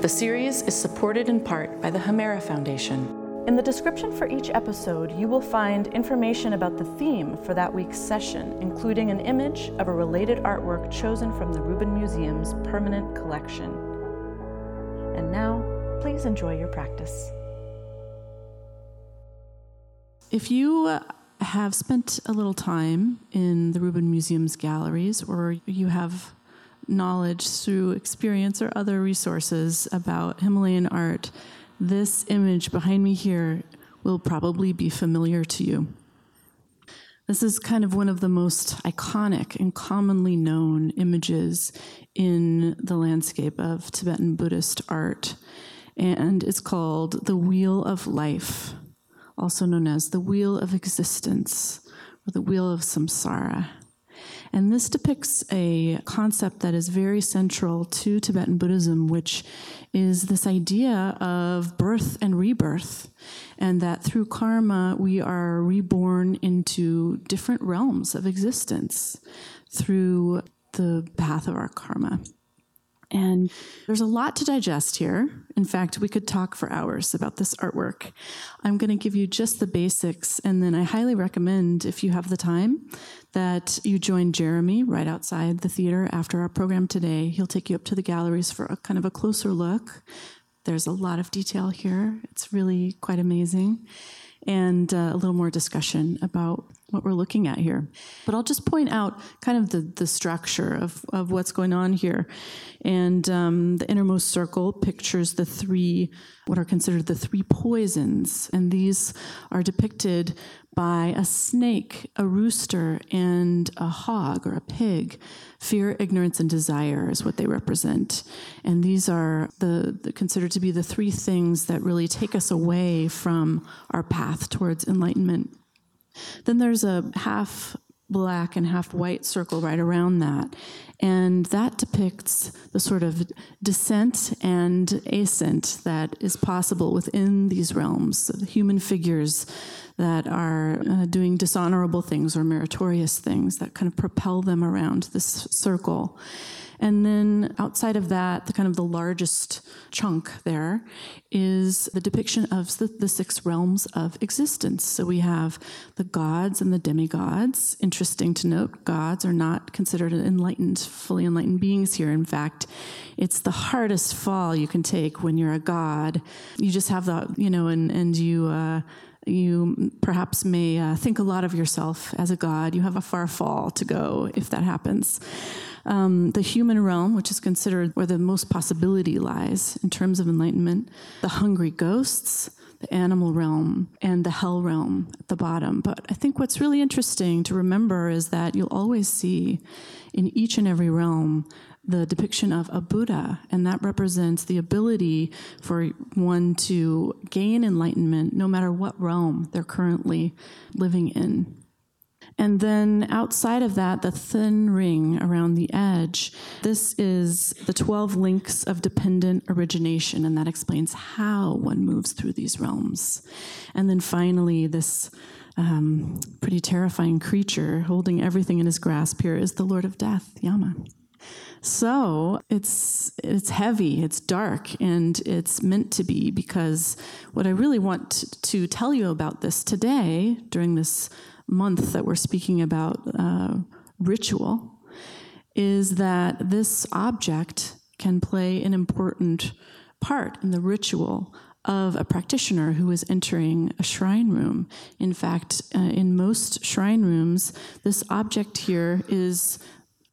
The series is supported in part by the Hemera Foundation. In the description for each episode, you will find information about the theme for that week's session, including an image of a related artwork chosen from the Rubin Museum's permanent collection. And now, please enjoy your practice. If you uh, have spent a little time in the Rubin Museum's galleries, or you have knowledge through experience or other resources about Himalayan art, this image behind me here will probably be familiar to you. This is kind of one of the most iconic and commonly known images in the landscape of Tibetan Buddhist art, and it's called the Wheel of Life, also known as the Wheel of Existence or the Wheel of Samsara. And this depicts a concept that is very central to Tibetan Buddhism, which is this idea of birth and rebirth, and that through karma we are reborn into different realms of existence through the path of our karma. And there's a lot to digest here. In fact, we could talk for hours about this artwork. I'm going to give you just the basics, and then I highly recommend, if you have the time, that you join Jeremy right outside the theater after our program today. He'll take you up to the galleries for a kind of a closer look. There's a lot of detail here, it's really quite amazing and uh, a little more discussion about what we're looking at here. But I'll just point out kind of the, the structure of, of what's going on here. And um, the innermost circle pictures the three, what are considered the three poisons. And these are depicted by a snake, a rooster, and a hog or a pig. Fear, ignorance, and desire is what they represent. And these are the, the considered to be the three things that really take us away from our path towards enlightenment. Then there's a half black and half white circle right around that. And that depicts the sort of descent and ascent that is possible within these realms, human figures that are uh, doing dishonorable things or meritorious things that kind of propel them around this circle. And then outside of that, the kind of the largest chunk there is the depiction of the, the, six realms of existence. So we have the gods and the demigods. Interesting to note, gods are not considered enlightened, fully enlightened beings here. In fact, it's the hardest fall you can take when you're a god. You just have the, you know, and, and you, uh, you perhaps may uh, think a lot of yourself as a god. You have a far fall to go if that happens. Um, the human realm, which is considered where the most possibility lies in terms of enlightenment, the hungry ghosts, the animal realm, and the hell realm at the bottom. But I think what's really interesting to remember is that you'll always see in each and every realm the depiction of a Buddha, and that represents the ability for one to gain enlightenment no matter what realm they're currently living in. And then outside of that, the thin ring around the edge, this is the 12 links of dependent origination, and that explains how one moves through these realms. And then finally, this um, pretty terrifying creature holding everything in his grasp here is the Lord of Death, Yama. So it's it's heavy, it's dark, and it's meant to be because what I really want to tell you about this today during this month that we're speaking about uh, ritual is that this object can play an important part in the ritual of a practitioner who is entering a shrine room. In fact, uh, in most shrine rooms, this object here is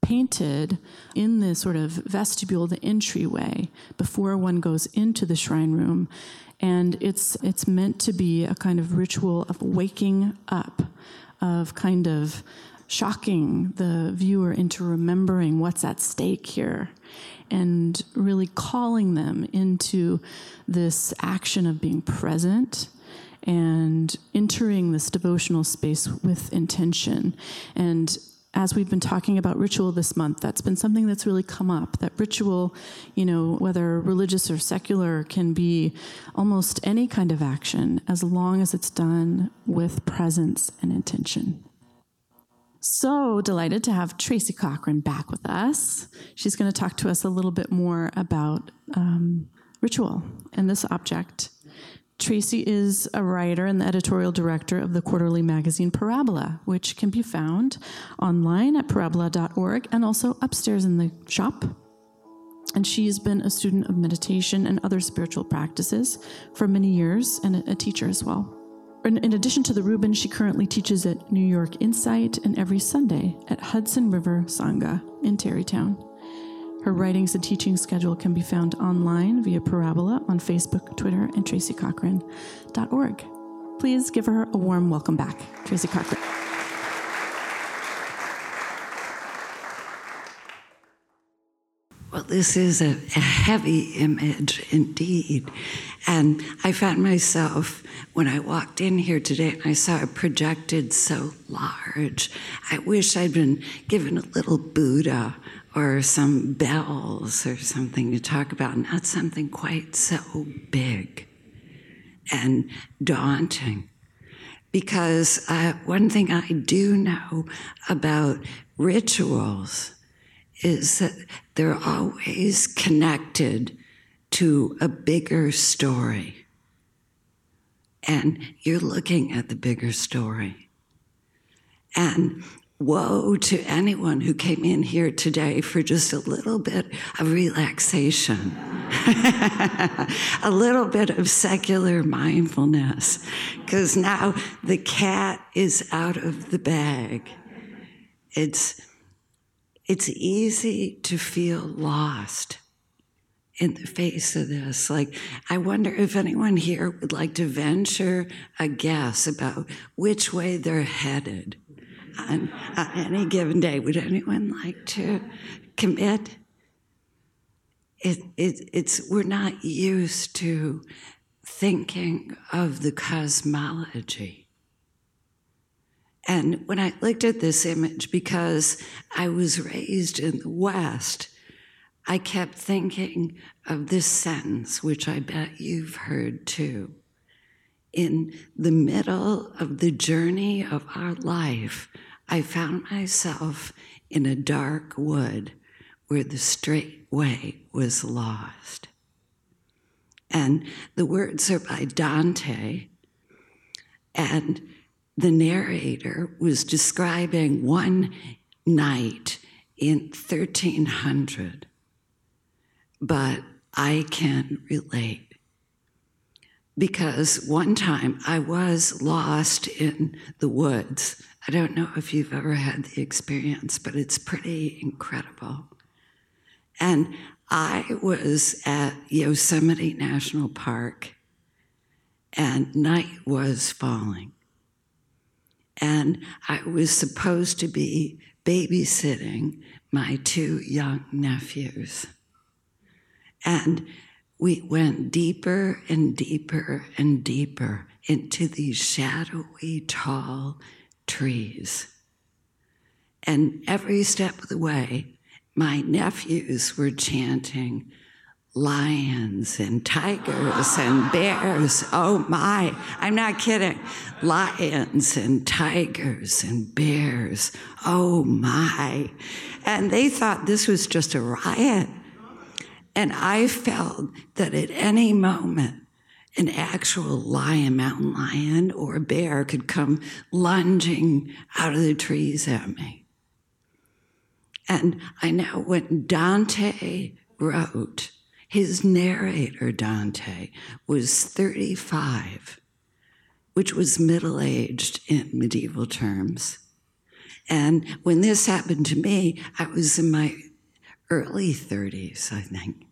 painted in the sort of vestibule, the entryway, before one goes into the shrine room. And it's, it's meant to be a kind of ritual of waking up of kind of shocking the viewer into remembering what's at stake here. and really calling them into this action of being present and entering this devotional space with intention. And as we've been talking about ritual this month, that's been something that's really come up. That ritual, you know, whether religious or secular, can be almost any kind of action as long as it's done with presence and intention. So delighted to have Tracy Cochran back with us. She's going to talk to us a little bit more about um, ritual and this object Tracy is a writer and the editorial director of the quarterly magazine Parabola, which can be found online at parabola.org and also upstairs in the shop. And she's been a student of meditation and other spiritual practices for many years and a teacher as well. In, addition to the Rubin, she currently teaches at New York Insight and every Sunday at Hudson River Sangha in Tarrytown. Her writings and teaching schedule can be found online via Parabola on Facebook, Twitter, and tracycochran.org. Please give her a warm welcome back, Tracy Cochran. Well, this is a, a, heavy image indeed. And I found myself, when I walked in here today and I saw it projected so large, I wish I'd been given a little Buddha or some bells or something to talk about, not something quite so big and daunting. Because uh, one thing I do know about rituals is that they're always connected to a bigger story. And you're looking at the bigger story. And woe to anyone who came in here today for just a little bit of relaxation, a little bit of secular mindfulness, because now the cat is out of the bag. It's, it's easy to feel lost in the face of this. Like, I wonder if anyone here would like to venture a guess about which way they're headed on, on any given day. Would anyone like to commit? It, it, it's we're not used to thinking of the cosmology. And when I looked at this image, because I was raised in the West, I kept thinking of this sentence, which I bet you've heard too. In the middle of the journey of our life, I found myself in a dark wood where the straight way was lost. And the words are by Dante, and the narrator was describing one night in 1300. But I can relate because one time I was lost in the woods I don't know if you've ever had the experience, but it's pretty incredible. And I was at Yosemite National Park, and night was falling. And I was supposed to be babysitting my two young nephews. And we went deeper and deeper and deeper into these shadowy, tall trees. And every step of the way, my nephews were chanting, lions and tigers and bears. Oh my, I'm not kidding. Lions and tigers and bears. Oh my. And they thought this was just a riot. And I felt that at any moment, an actual lion, mountain lion, or a bear could come lunging out of the trees at me. And I know when Dante wrote, his narrator, Dante, was 35, which was middle aged in medieval terms. And when this happened to me, I was in my early 30s, I think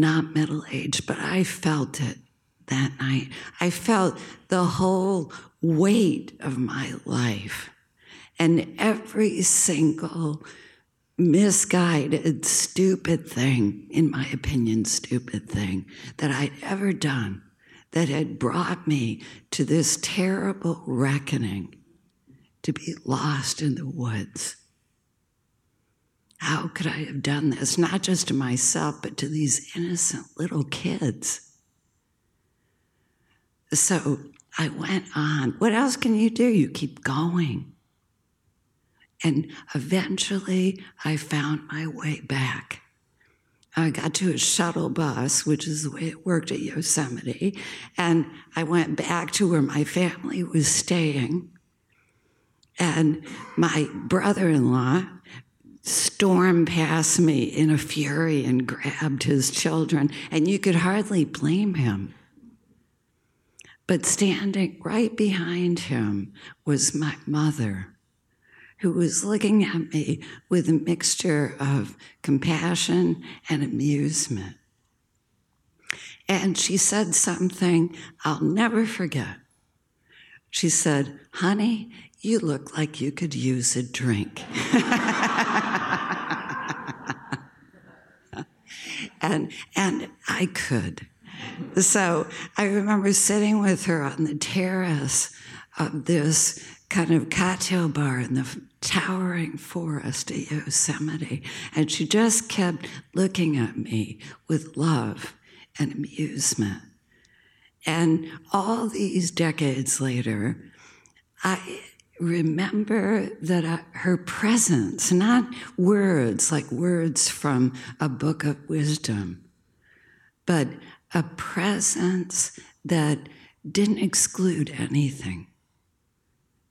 not middle age, but I felt it that night. I felt the whole weight of my life and every single misguided, stupid thing, in my opinion, stupid thing that I'd ever done that had brought me to this terrible reckoning to be lost in the woods. How could I have done this, not just to myself, but to these innocent little kids? So I went on. What else can you do? You keep going. And eventually I found my way back. I got to a shuttle bus, which is the way it worked at Yosemite, and I went back to where my family was staying. And my brother in law stormed past me in a fury and grabbed his children, and you could hardly blame him. But standing right behind him was my mother who was looking at me with a mixture of compassion and amusement. And she said something I'll never forget. She said, Honey, you look like you could use a drink. and, and I could. So I remember sitting with her on the terrace of this kind of cocktail bar in the towering forest at Yosemite. And she just kept looking at me with love and amusement. And all these decades later, I remember that I, her presence, not words like words from a book of wisdom, but a presence that didn't exclude anything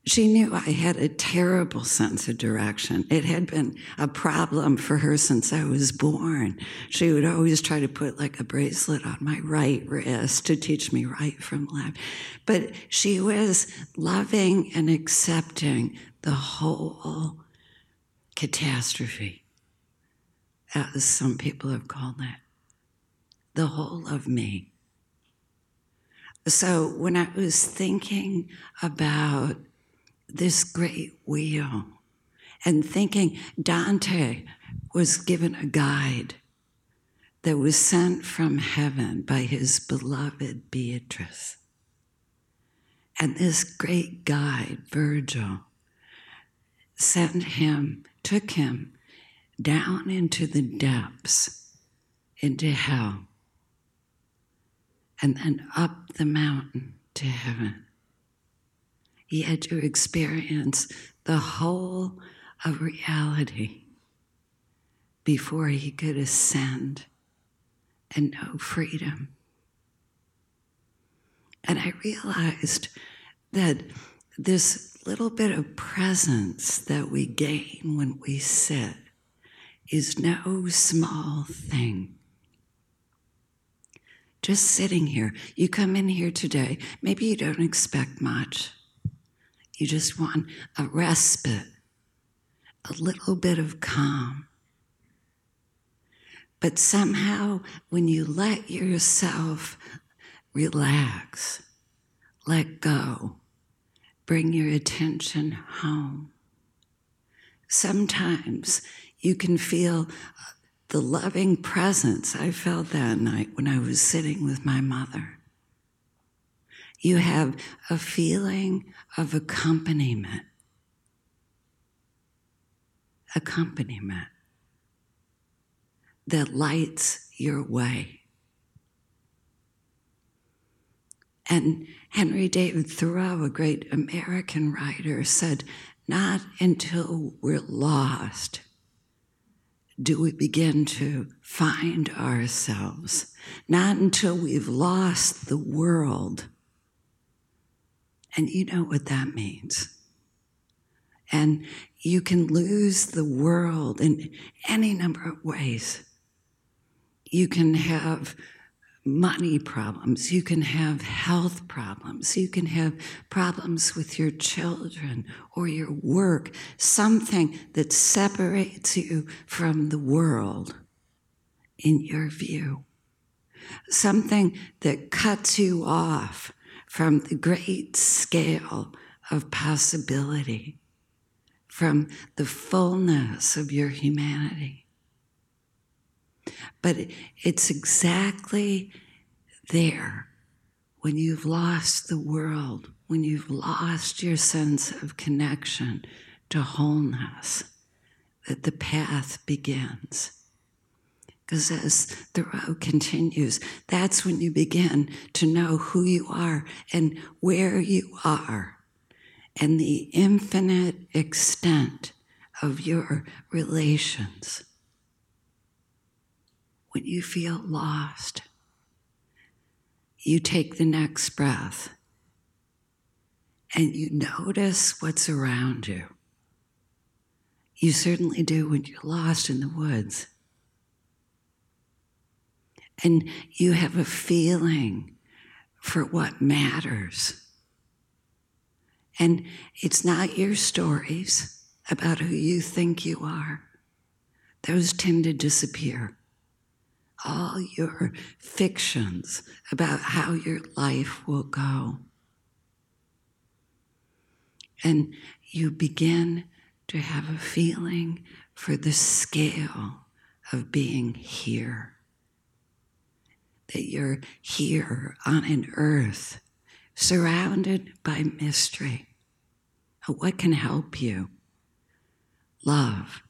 she knew I had a terrible sense of direction. It had been a problem for her since I was born. She would always try to put like a bracelet on my right wrist to teach me right from left. But she was loving and accepting the whole catastrophe, as some people have called it, the whole of me. So when I was thinking about this great wheel and thinking Dante was given a guide that was sent from heaven by his beloved Beatrice. And this great guide, Virgil, sent him, took him down into the depths, into hell, and then up the mountain to heaven. He had to experience the whole of reality before he could ascend and know freedom. And I realized that this little bit of presence that we gain when we sit is no small thing. Just sitting here, you come in here today, maybe you don't expect much. You just want a respite, a little bit of calm. But somehow, when you let yourself relax, let go, bring your attention home, sometimes you can feel the loving presence I felt that night when I was sitting with my mother. You have a feeling of accompaniment. Accompaniment that lights your way. And Henry David Thoreau, a great American writer, said, Not until we're lost do we begin to find ourselves. Not until we've lost the world and you know what that means. And you can lose the world in any number of ways. You can have money problems, you can have health problems, you can have problems with your children or your work, something that separates you from the world in your view, something that cuts you off from the great scale of possibility from the fullness of your humanity. But it's exactly there when you've lost the world, when you've lost your sense of connection to wholeness, that the path begins. Because as the road continues, that's when you begin to know who you are and where you are and the infinite extent of your relations. When you feel lost, you take the next breath and you notice what's around you. You certainly do when you're lost in the woods. And you have a feeling for what matters. And it's not your stories about who you think you are, those tend to disappear all your fictions about how your life will go. And you begin to have a feeling for the scale of being here. That you're here on an earth surrounded by mystery. What can help you? Love,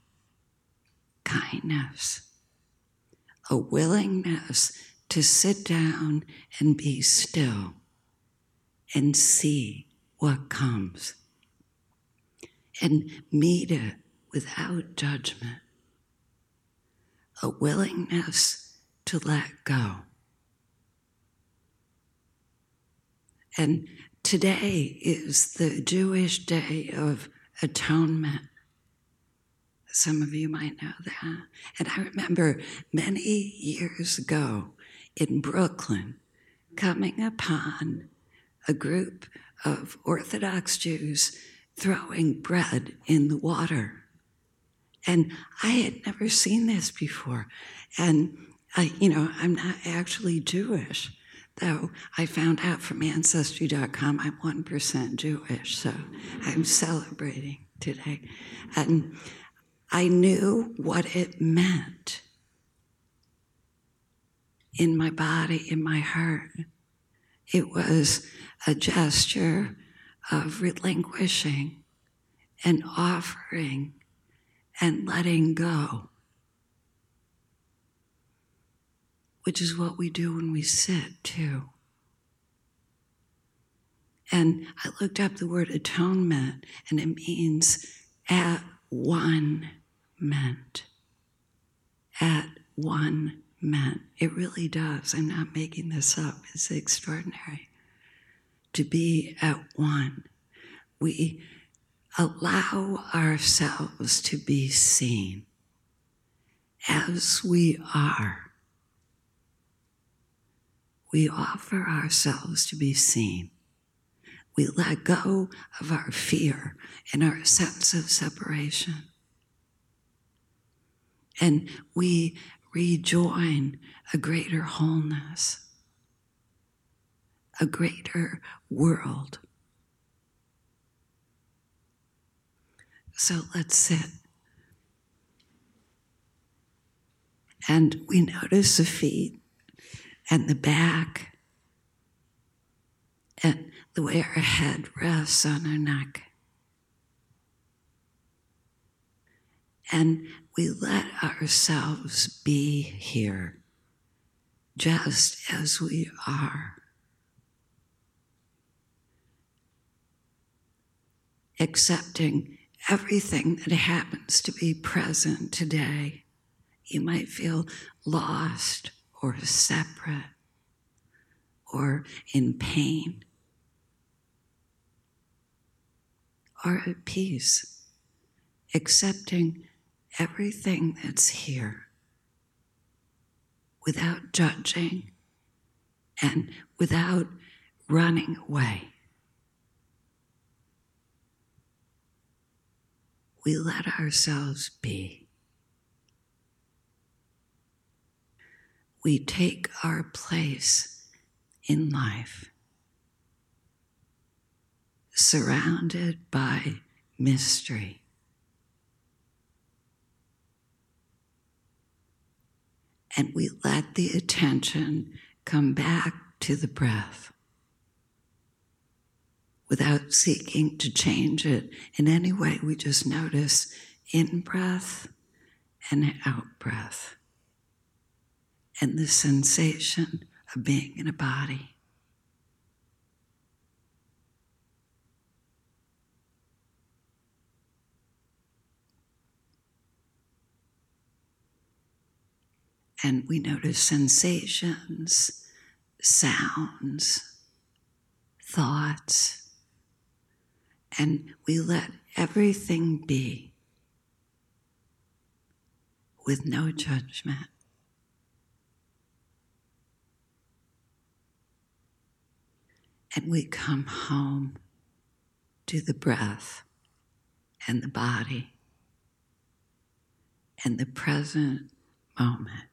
kindness a willingness to sit down and be still and see what comes and meet it without judgment, a willingness to let go. And today is the Jewish Day of Atonement. Some of you might know that. And I remember many years ago in Brooklyn coming upon a group of Orthodox Jews throwing bread in the water. And I had never seen this before. And I, you know, I'm not actually Jewish, though I found out from Ancestry.com I'm 1% Jewish, so I'm celebrating today. And I knew what it meant in my body, in my heart. It was a gesture of relinquishing and offering and letting go, which is what we do when we sit, too. And I looked up the word atonement, and it means at one meant. At one meant. It really does. I'm not making this up. It's extraordinary. To be at one. We allow ourselves to be seen as we are. We offer ourselves to be seen. We let go of our fear and our sense of separation and we rejoin a greater wholeness, a greater world. So let's sit. And we notice the feet and the back and the way our head rests on our neck. And we let ourselves be here just as we are. Accepting everything that happens to be present today. You might feel lost or separate or in pain or at peace, accepting everything that's here without judging and without running away. We let ourselves be. we take our place in life, surrounded by mystery. And we let the attention come back to the breath without seeking to change it in any way. We just notice in breath and out breath and the sensation of being in a body. And we notice sensations, sounds, thoughts, and we let everything be with no judgment. And we come home to the breath and the body and the present moment.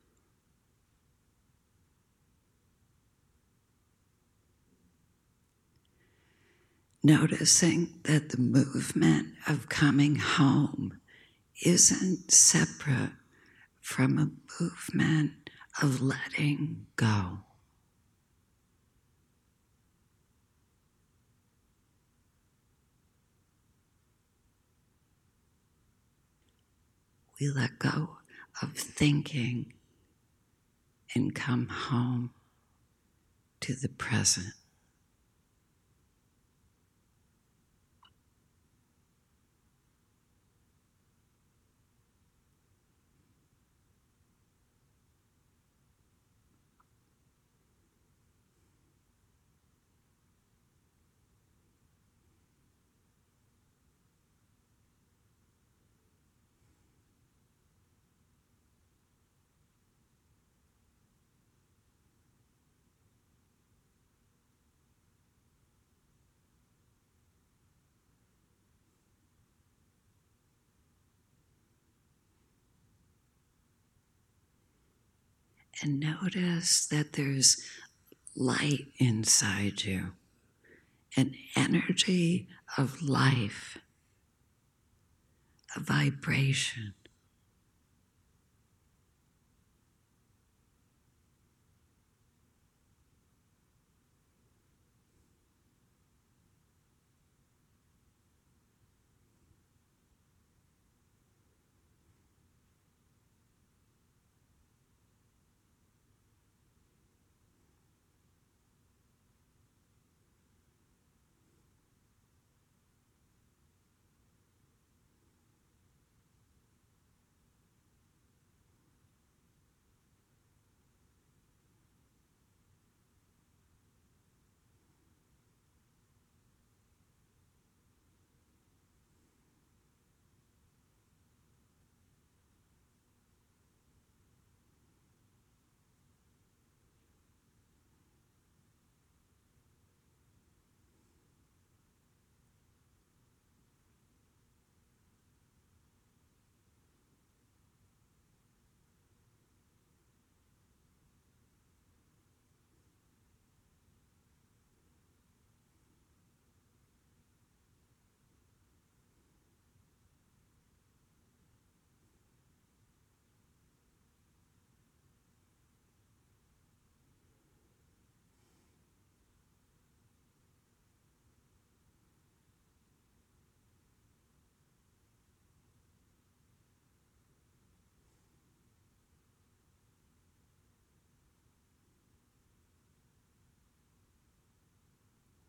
Noticing that the movement of coming home isn't separate from a movement of letting go. We let go of thinking and come home to the present. And notice that there's light inside you, an energy of life, a vibration.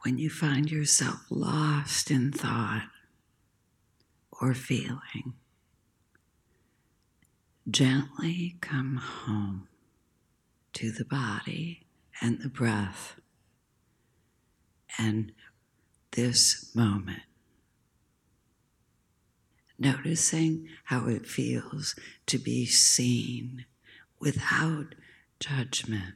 When you find yourself lost in thought or feeling, gently come home to the body and the breath and this moment. Noticing how it feels to be seen without judgment.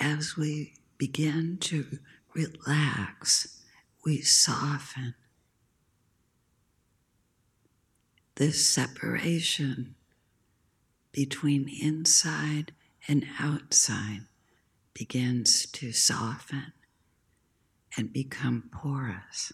As we begin to relax, we soften. This separation between inside and outside begins to soften and become porous.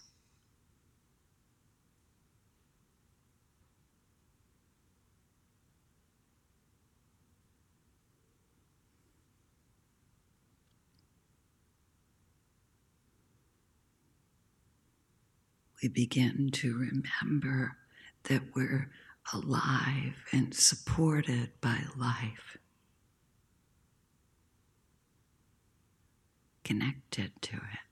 We begin to remember that we're alive and supported by life, connected to it.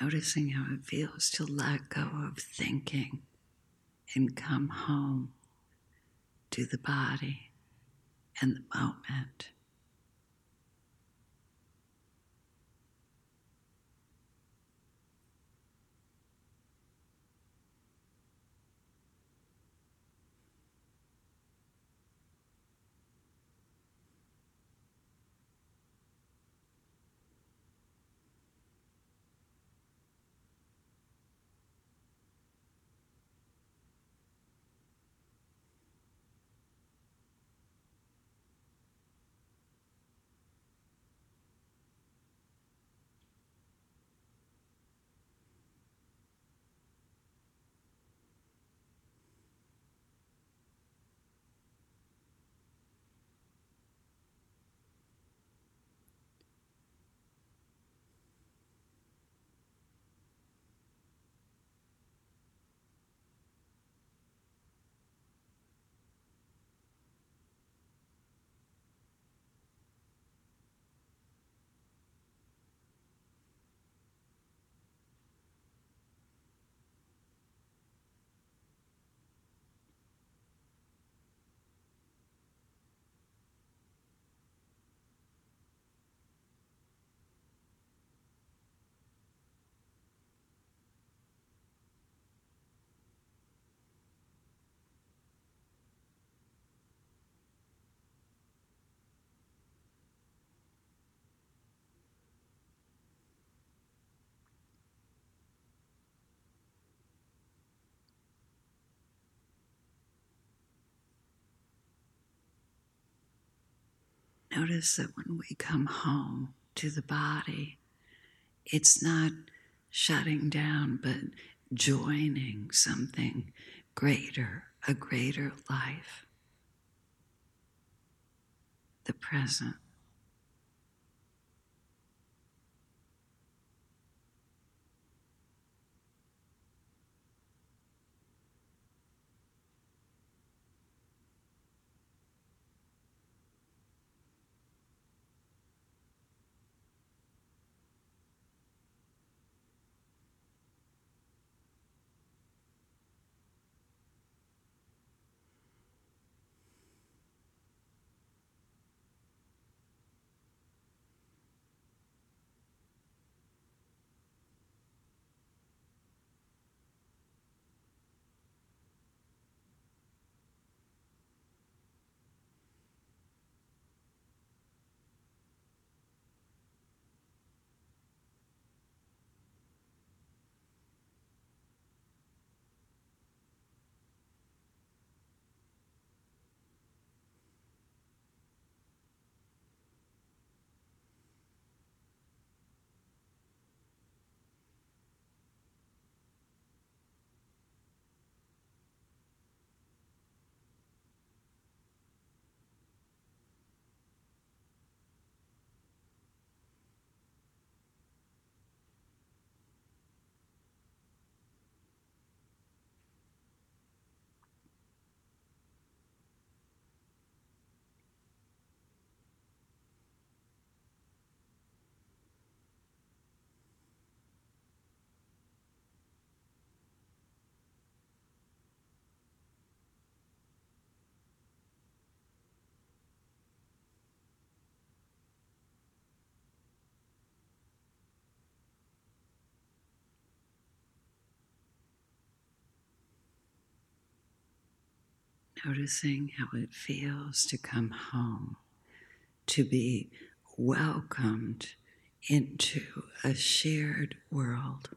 Noticing how it feels to let go of thinking and come home to the body and the moment. Notice that when we come home to the body, it's not shutting down, but joining something greater, a greater life, the present. Noticing how it feels to come home, to be welcomed into a shared world.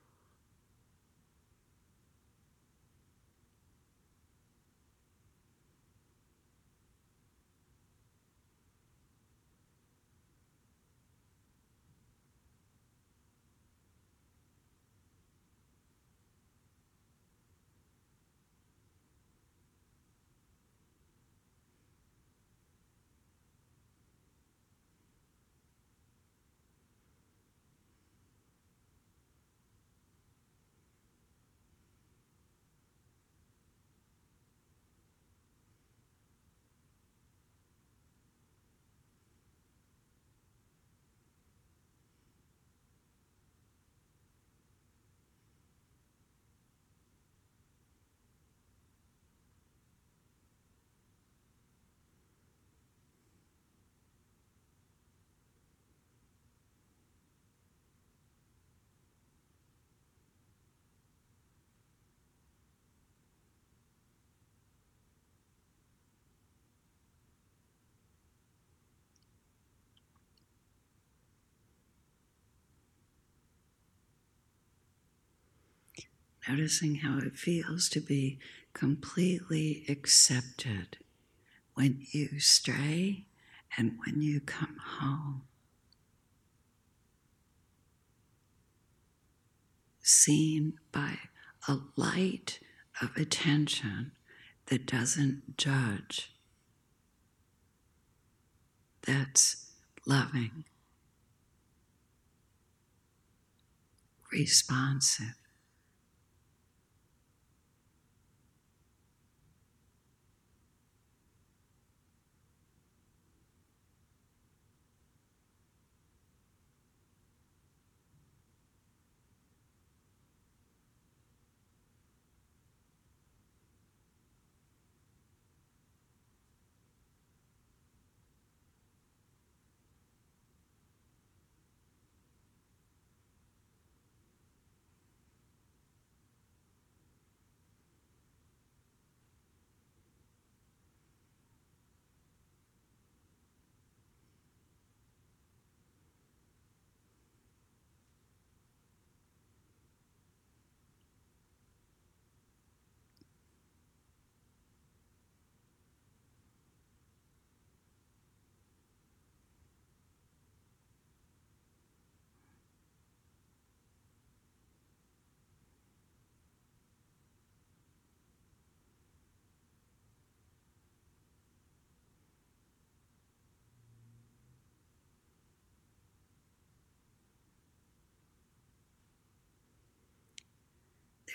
Noticing how it feels to be completely accepted when you stray and when you come home. Seen by a light of attention that doesn't judge, that's loving, responsive.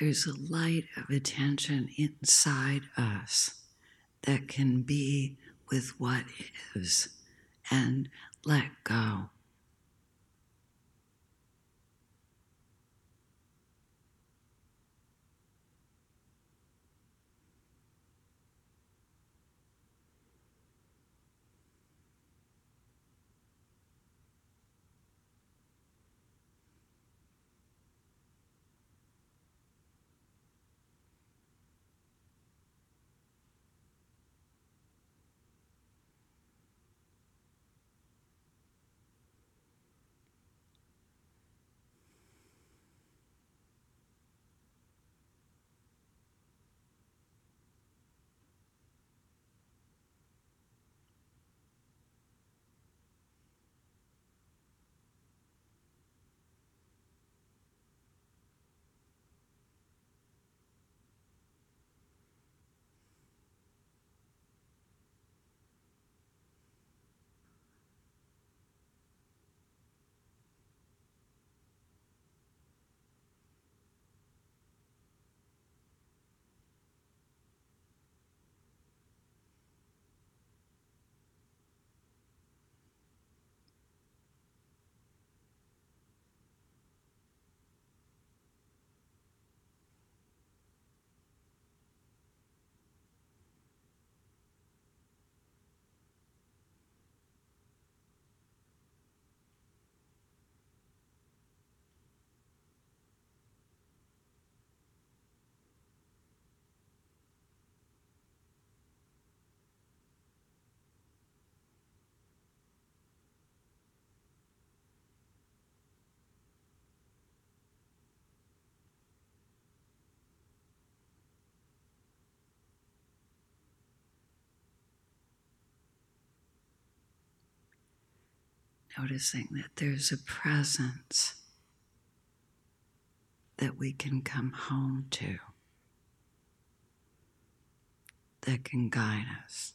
There's a light of attention inside us that can be with what is and let go. Noticing that there's a presence that we can come home to, that can guide us.